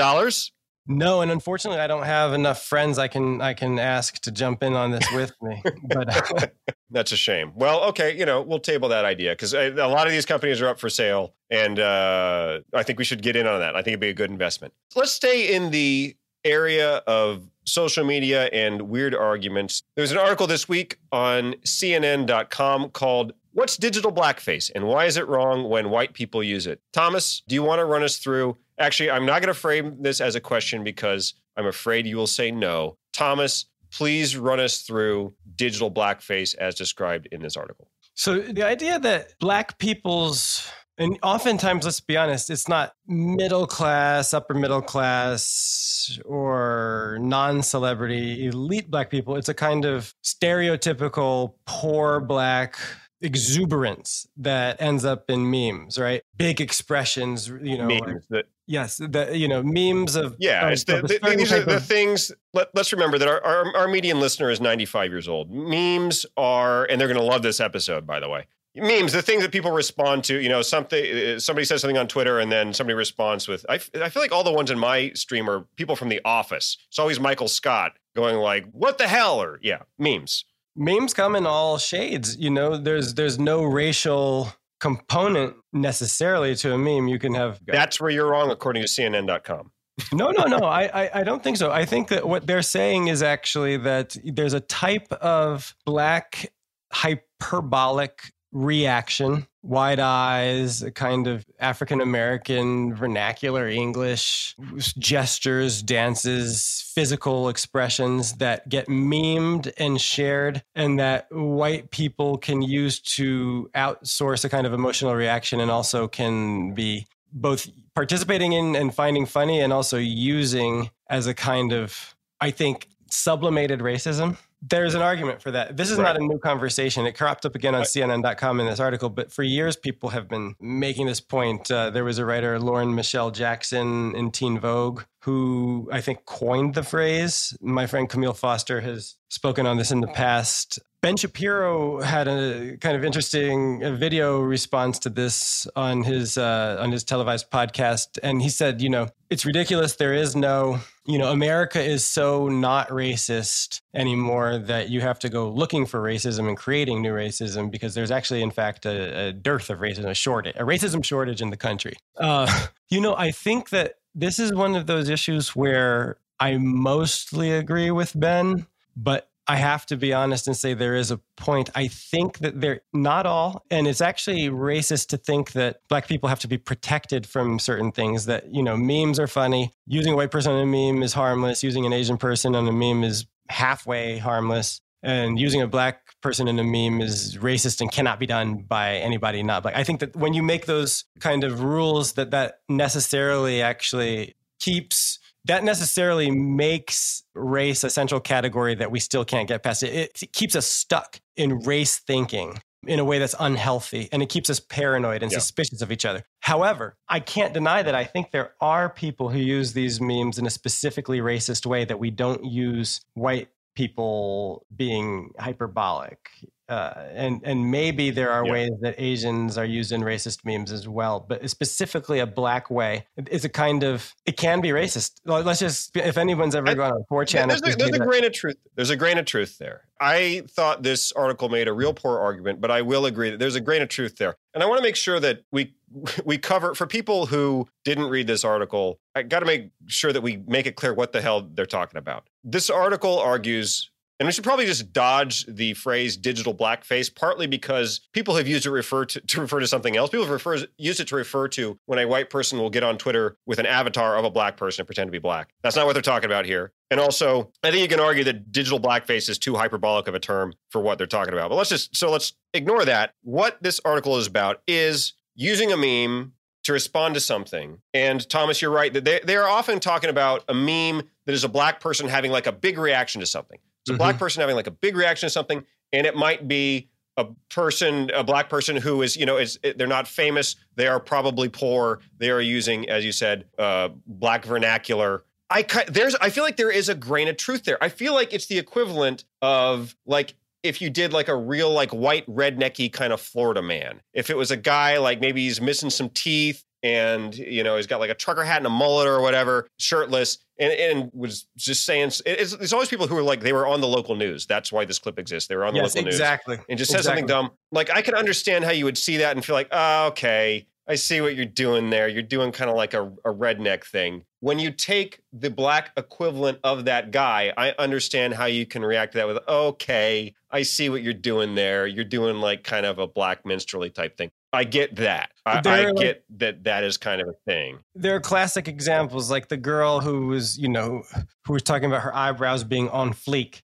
No, and unfortunately, I don't have enough friends I can I can ask to jump in on this with me. But that's a shame. Well, okay, you know, we'll table that idea because a lot of these companies are up for sale, and uh, I think we should get in on that. I think it'd be a good investment. Let's stay in the area of social media and weird arguments. There's an article this week on CNN.com called What's Digital Blackface and Why is it wrong when white people use it? Thomas, do you want to run us through? Actually, I'm not going to frame this as a question because I'm afraid you will say no. Thomas, please run us through digital blackface as described in this article. So, the idea that black people's and oftentimes, let's be honest, it's not middle class, upper middle class, or non celebrity, elite black people. It's a kind of stereotypical poor black exuberance that ends up in memes, right? Big expressions, you know. Memes that, yes, the you know memes of yeah. Of, it's the, the these are the of, things. Let, us remember that our, our our median listener is ninety five years old. Memes are, and they're going to love this episode, by the way memes the things that people respond to you know something uh, somebody says something on twitter and then somebody responds with I, I feel like all the ones in my stream are people from the office. It's always michael scott going like what the hell? or yeah memes. Memes come in all shades. You know there's there's no racial component necessarily to a meme. You can have that's where you're wrong according to cnn.com no, no, no. I, I, I, don't think so. I think that what they're saying is actually that there's a type of black hyperbolic reaction, wide eyes, a kind of African American vernacular English, gestures, dances, physical expressions that get memed and shared, and that white people can use to outsource a kind of emotional reaction and also can be both participating in and finding funny and also using as a kind of, I think, sublimated racism there's an argument for that. This is right. not a new conversation. It cropped up again on right. CNN.com in this article, but for years, people have been making this point. Uh, there was a writer, Lauren Michelle Jackson, in Teen Vogue, who I think coined the phrase. My friend Camille Foster has spoken on this in the past. Ben Shapiro had a kind of interesting video response to this on his uh, on his televised podcast, and he said, you know, it's ridiculous. There is no, you know, America is so not racist anymore that you have to go looking for racism and creating new racism because there's actually, in fact, a, a dearth of racism, a shortage, a racism shortage in the country. Uh, you know, I think that this is one of those issues where I mostly agree with Ben, but I have to be honest and say there is a point. I think that they're not all, and it's actually racist to think that black people have to be protected from certain things. That, you know, memes are funny. Using a white person on a meme is harmless. Using an Asian person on a meme is halfway harmless. And using a black person in a meme is racist and cannot be done by anybody not black. I think that when you make those kind of rules, that that necessarily actually keeps that necessarily makes race a central category that we still can't get past. It, it keeps us stuck in race thinking in a way that's unhealthy and it keeps us paranoid and yeah. suspicious of each other. However, I can't deny that I think there are people who use these memes in a specifically racist way that we don't use white people being hyperbolic uh, and and maybe there are yeah. ways that Asians are used in racist memes as well, but specifically a black way is a kind of it can be racist. Let's just if anyone's ever gone on 4chan, there's, a, there's a grain of truth. There's a grain of truth there. I thought this article made a real poor argument, but I will agree that there's a grain of truth there, and I want to make sure that we we cover for people who didn't read this article. I got to make sure that we make it clear what the hell they're talking about. This article argues and we should probably just dodge the phrase digital blackface, partly because people have used it refer to, to refer to something else. People have refer, used it to refer to when a white person will get on Twitter with an avatar of a black person and pretend to be black. That's not what they're talking about here. And also, I think you can argue that digital blackface is too hyperbolic of a term for what they're talking about. But let's just, so let's ignore that. What this article is about is using a meme to respond to something. And Thomas, you're right that they, they are often talking about a meme that is a black person having like a big reaction to something. It's a mm-hmm. black person having like a big reaction to something, and it might be a person, a black person who is, you know, is they're not famous. They are probably poor. They are using, as you said, uh, black vernacular. I there's, I feel like there is a grain of truth there. I feel like it's the equivalent of like if you did like a real like white rednecky kind of Florida man. If it was a guy like maybe he's missing some teeth and you know he's got like a trucker hat and a mullet or whatever, shirtless, and, and was just saying it's, it's always people who are like they were on the local news. That's why this clip exists. They were on the yes, local exactly. news and just said something dumb. Like I can understand how you would see that and feel like, oh, okay, I see what you're doing there. You're doing kind of like a, a redneck thing. When you take the black equivalent of that guy, I understand how you can react to that with, okay, I see what you're doing there. You're doing like kind of a black minstrelly type thing. I get that. I, I like, get that that is kind of a thing. There are classic examples, like the girl who was, you know, who was talking about her eyebrows being on fleek.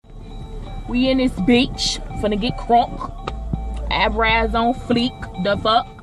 We in this beach, finna get crunk. Eyebrows on fleek. The fuck?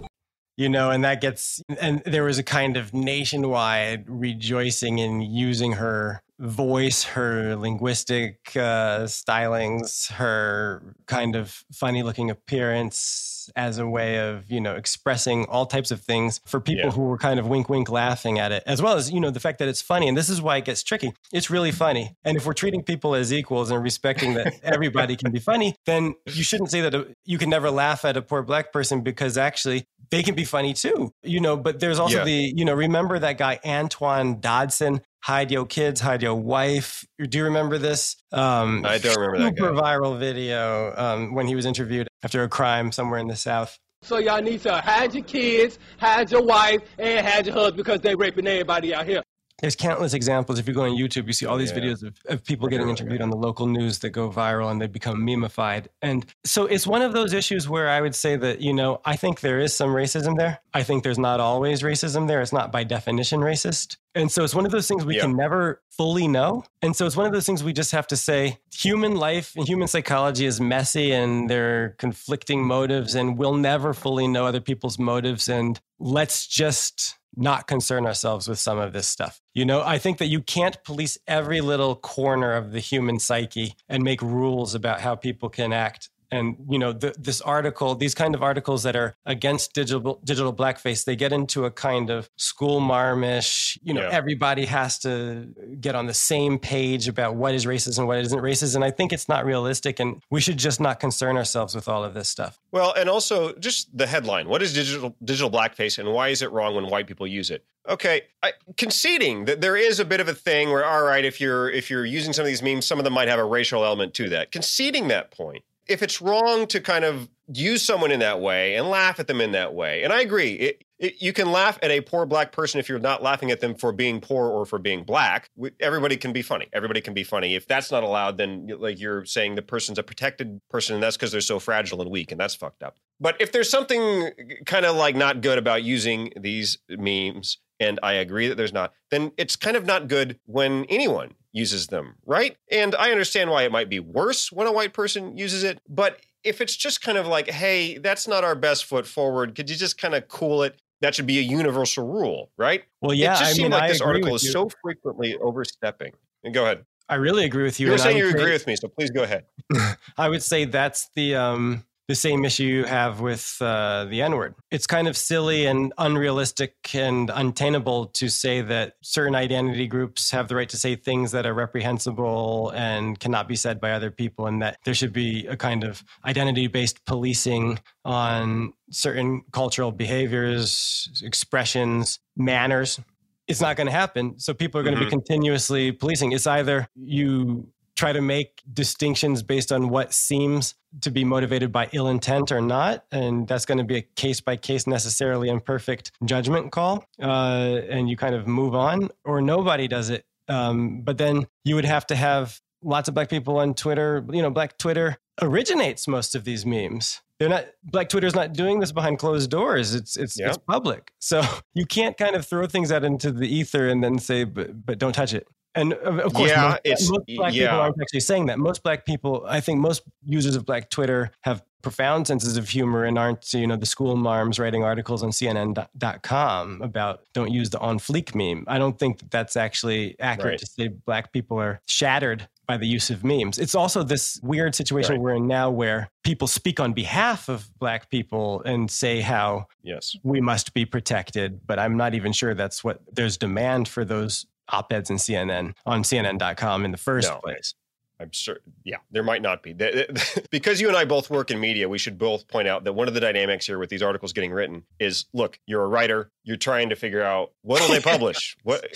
you know, and that gets, and there was a kind of nationwide rejoicing in using her voice, her linguistic uh, stylings, her kind of funny looking appearance as a way of, you know, expressing all types of things for people yeah. who were kind of wink, wink laughing at it, as well as, you know, the fact that it's funny. And this is why it gets tricky. It's really funny. And if we're treating people as equals and respecting that everybody can be funny, then you shouldn't say that a, you can never laugh at a poor black person because actually they can be funny too, you know, but there's also yeah. the, you know, remember that guy, Antoine Dodson, hide your kids, hide your wife. Do you remember this? Um, I don't remember that. Super viral video um, when he was interviewed after a crime somewhere in the South. So y'all need to hide your kids, hide your wife, and hide your husband because they raping everybody out here. There's countless examples. If you go on YouTube, you see all these yeah. videos of, of people getting interviewed on the local news that go viral and they become memeified. And so it's one of those issues where I would say that, you know, I think there is some racism there. I think there's not always racism there. It's not by definition racist. And so it's one of those things we yeah. can never fully know. And so it's one of those things we just have to say human life and human psychology is messy and there are conflicting motives, and we'll never fully know other people's motives. And let's just not concern ourselves with some of this stuff. You know, I think that you can't police every little corner of the human psyche and make rules about how people can act and you know the, this article these kind of articles that are against digital digital blackface they get into a kind of school marmish you know yeah. everybody has to get on the same page about what is racist and what isn't racist and i think it's not realistic and we should just not concern ourselves with all of this stuff well and also just the headline what is digital digital blackface and why is it wrong when white people use it Okay, I, conceding that there is a bit of a thing where, all right, if you're if you're using some of these memes, some of them might have a racial element to that. Conceding that point, if it's wrong to kind of use someone in that way and laugh at them in that way, and I agree, it, it, you can laugh at a poor black person if you're not laughing at them for being poor or for being black. Everybody can be funny. Everybody can be funny. If that's not allowed, then like you're saying the person's a protected person, and that's because they're so fragile and weak, and that's fucked up. But if there's something uh, kind of like not good about using these memes, and I agree that there's not, then it's kind of not good when anyone uses them, right? And I understand why it might be worse when a white person uses it, but if it's just kind of like, hey, that's not our best foot forward, could you just kind of cool it? That should be a universal rule, right? Well, yeah. It just I seemed mean, like I this article is so frequently overstepping. And go ahead. I really agree with you. You're saying you agree with me, so please go ahead. I would say that's the um, the same issue you have with uh, the N word. It's kind of silly and unrealistic and untenable to say that certain identity groups have the right to say things that are reprehensible and cannot be said by other people, and that there should be a kind of identity based policing on certain cultural behaviors, expressions, manners. It's not going to happen. So people are going mm-hmm. to be continuously policing. It's either you try to make distinctions based on what seems to be motivated by ill intent or not. And that's going to be a case by case, necessarily imperfect judgment call. Uh, and you kind of move on, or nobody does it. Um, but then you would have to have lots of black people on Twitter. You know, black Twitter originates most of these memes. They're not black Twitter's not doing this behind closed doors. It's it's it's public. So you can't kind of throw things out into the ether and then say, but but don't touch it. And uh, of course, yeah, most, most black yeah. people aren't actually saying that. Most black people, I think, most users of Black Twitter have profound senses of humor and aren't, you know, the school marms writing articles on CNN.com about don't use the on fleek meme. I don't think that that's actually accurate right. to say black people are shattered by the use of memes. It's also this weird situation right. we're in now where people speak on behalf of black people and say how yes we must be protected, but I'm not even sure that's what there's demand for those op-eds in CNN on CNN.com in the first no, place. I'm sure. Yeah, there might not be. because you and I both work in media, we should both point out that one of the dynamics here with these articles getting written is look, you're a writer, you're trying to figure out what will they publish? what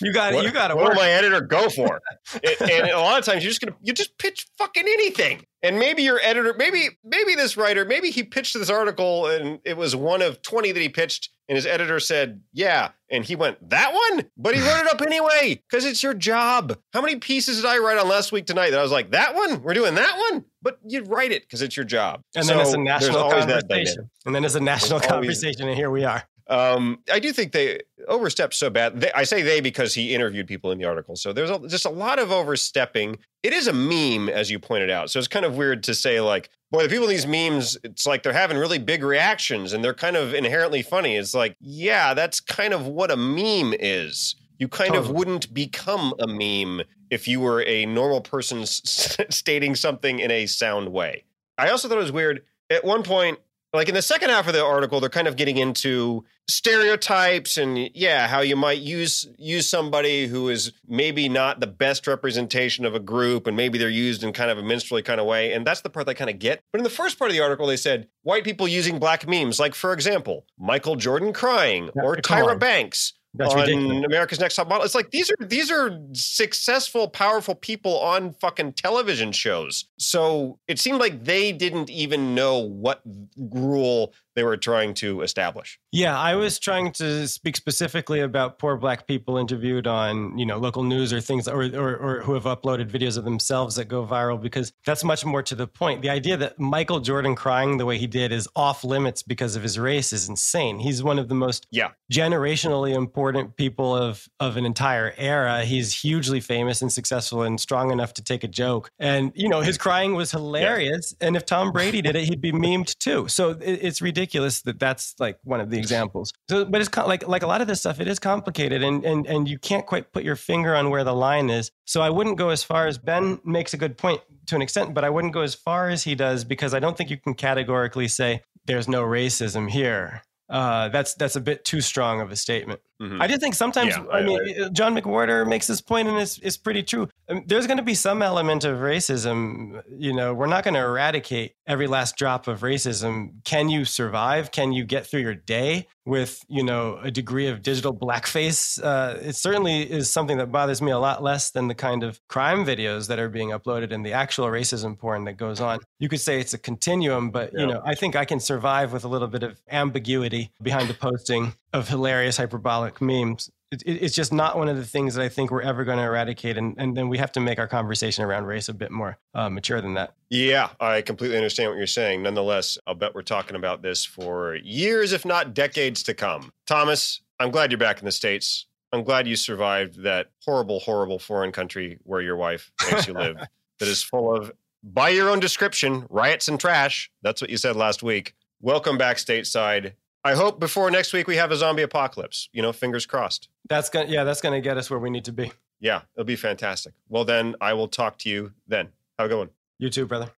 you got what, you got to What work. will my editor go for? and, and a lot of times you're just gonna you just pitch fucking anything. And maybe your editor, maybe maybe this writer, maybe he pitched this article and it was one of 20 that he pitched and his editor said, "Yeah." And he went, "That one?" But he wrote it up anyway cuz it's your job. How many pieces did I write on last week tonight that I was like, "That one? We're doing that one?" But you write it cuz it's your job. and then it's a national conversation. And then it's a national There's always- conversation, and here we are. Um, I do think they overstepped so bad. They, I say they because he interviewed people in the article. So there's a, just a lot of overstepping. It is a meme, as you pointed out. So it's kind of weird to say, like, boy, the people in these memes, it's like they're having really big reactions and they're kind of inherently funny. It's like, yeah, that's kind of what a meme is. You kind of wouldn't become a meme if you were a normal person s- stating something in a sound way. I also thought it was weird. At one point, like in the second half of the article, they're kind of getting into stereotypes and yeah, how you might use use somebody who is maybe not the best representation of a group, and maybe they're used in kind of a minstrelly kind of way. And that's the part I kind of get. But in the first part of the article, they said white people using black memes, like for example, Michael Jordan crying Yeah, or Tyra. Banks That's on ridiculous. America's Next Top Model. It's like these are these are successful, powerful people on fucking television shows. So it seemed like they didn't even know what rule they were trying to establish. Yeah, I was trying to speak specifically about poor black people interviewed on, you know, local news or things or, or or who have uploaded videos of themselves that go viral because that's much more to the point. The idea that Michael Jordan crying the way he did is off limits because of his race is insane. He's one of the most Yeah. generationally important people of of an entire era. He's hugely famous and successful and strong enough to take a joke. And you know, his crying was hilarious. And if Tom Brady did it, he'd be memed too. So it, it's ridiculous that that's like one of the examples. So, but it's co- like like a lot of this stuff. It is complicated, and and and you can't quite put your finger on where the line is. So I wouldn't go as far as Ben makes a good point to an extent, but I wouldn't go as far as he does because I don't think you can categorically say there's no racism here. Uh, that's that's a bit too strong of a statement. Mhm. I do think sometimes, Yeah, I, I- mean, John McWhorter makes this point, and it's, it's pretty true. Um, there's going to be some element of racism. You know, we're not going to eradicate every last drop of racism. Can you survive? Can you get through your day with, you know, a degree of digital blackface? Uh, it certainly is something that bothers me a lot less than the kind of crime videos that are being uploaded and the actual racism porn that goes on. You could say it's a continuum, but, you know, I think I can survive with a little bit of ambiguity behind the posting of hilarious hyperbolic memes. It, it, it's just not one of the things that I think we're ever going to eradicate. And, and then we have to make our conversation around race a bit more uh, mature than that. Yeah, I completely understand what you're saying. Nonetheless, I'll bet we're talking about this for years, if not decades to come. Thomas, I'm glad you're back in the States. I'm glad you survived that horrible, horrible foreign country where your wife makes you live, that is full of, by your own description, riots and trash. That's what you said last week. Welcome back stateside. I hope before next week we have a zombie apocalypse. You know, fingers crossed. That's going to, yeah, that's going to get us where we need to be. Yeah, it'll be fantastic. Well, then I will talk to you then. Have a good one. You too, brother.